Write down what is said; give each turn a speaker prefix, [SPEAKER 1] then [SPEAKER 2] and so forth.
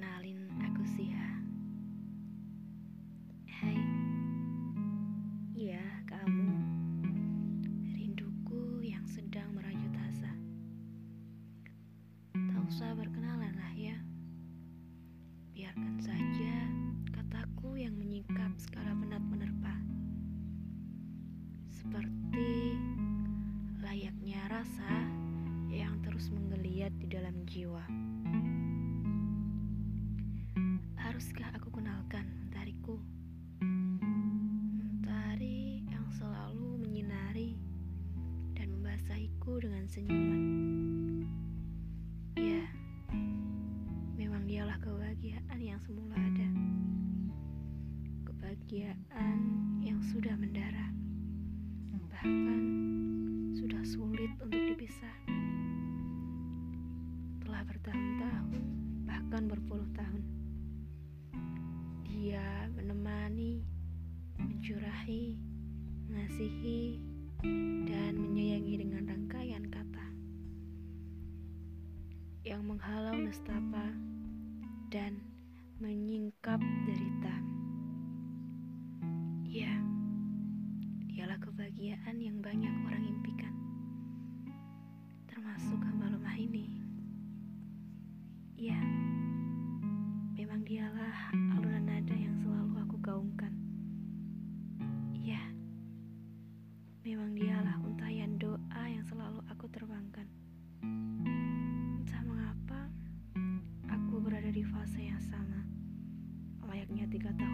[SPEAKER 1] Kenalin, aku Siha. Ya. Hai. Iya, kamu. Rinduku yang sedang merajut asa. Tak usah berkenalan lah ya. Biarkan saja kataku yang menyingkap segala penat menerpa. Seperti layaknya rasa yang terus menggeliat di dalam jiwa. Dengan senyuman. Ya, memang dialah kebahagiaan yang semula ada. Kebahagiaan yang sudah mendarah. Bahkan sudah sulit untuk dipisah. Telah bertahun-tahun, bahkan berpuluh tahun. Dia menemani, mencurahi, mengasihi, dan menyayangi dengan yang menghalau nestapa dan menyingkap derita. Ya, dialah kebahagiaan yang banyak orang impikan, termasuk hamba lemah ini. Ya, memang dialah alunan nada yang selalu aku gaungkan. Ya, memang dialah untayan doa yang selalu aku terbangkan. Layaknya tiga